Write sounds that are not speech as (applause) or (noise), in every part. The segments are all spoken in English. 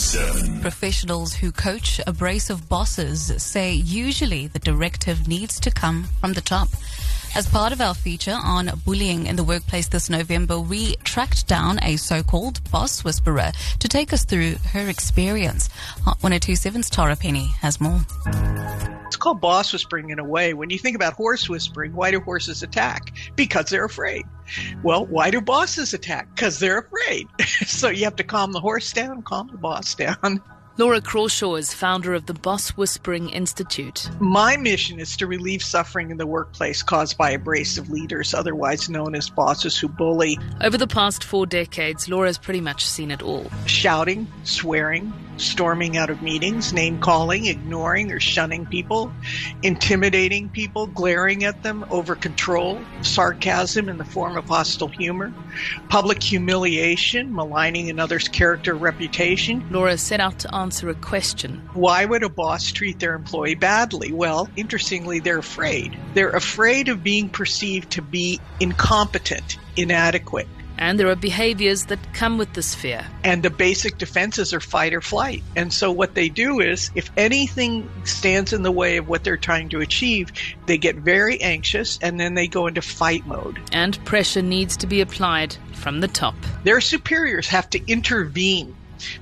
1027. Professionals who coach abrasive bosses say usually the directive needs to come from the top. As part of our feature on bullying in the workplace this November, we tracked down a so-called boss whisperer to take us through her experience. Hot 1027's Tara Penny has more. It's called boss whispering in a way. When you think about horse whispering, why do horses attack? Because they're afraid. Well, why do bosses attack? Because they're afraid. (laughs) so you have to calm the horse down, calm the boss down. Laura Crawshaw is founder of the Boss Whispering Institute. My mission is to relieve suffering in the workplace caused by abrasive leaders, otherwise known as bosses who bully. Over the past four decades, Laura's pretty much seen it all. Shouting, swearing, storming out of meetings, name calling, ignoring or shunning people, intimidating people, glaring at them, over control, sarcasm in the form of hostile humor, public humiliation, maligning another's character or reputation. Laura set out to answer a question. Why would a boss treat their employee badly? Well, interestingly, they're afraid. They're afraid of being perceived to be incompetent, inadequate. And there are behaviors that come with this fear. And the basic defenses are fight or flight. And so what they do is if anything stands in the way of what they're trying to achieve, they get very anxious and then they go into fight mode. And pressure needs to be applied from the top. Their superiors have to intervene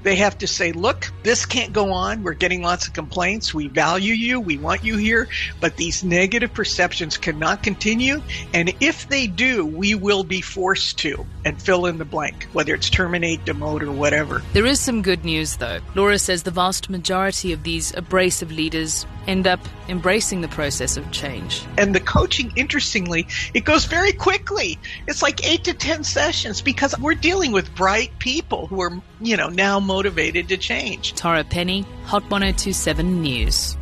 they have to say, look, this can't go on. We're getting lots of complaints. We value you. We want you here. But these negative perceptions cannot continue. And if they do, we will be forced to and fill in the blank, whether it's terminate, demote, or whatever. There is some good news, though. Laura says the vast majority of these abrasive leaders end up embracing the process of change. And the coaching, interestingly, it goes very quickly. It's like eight to 10 sessions because we're dealing with bright people who are, you know, now motivated to change. Tara Penny, Hot 1027 News.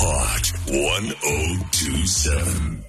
Hot 1027.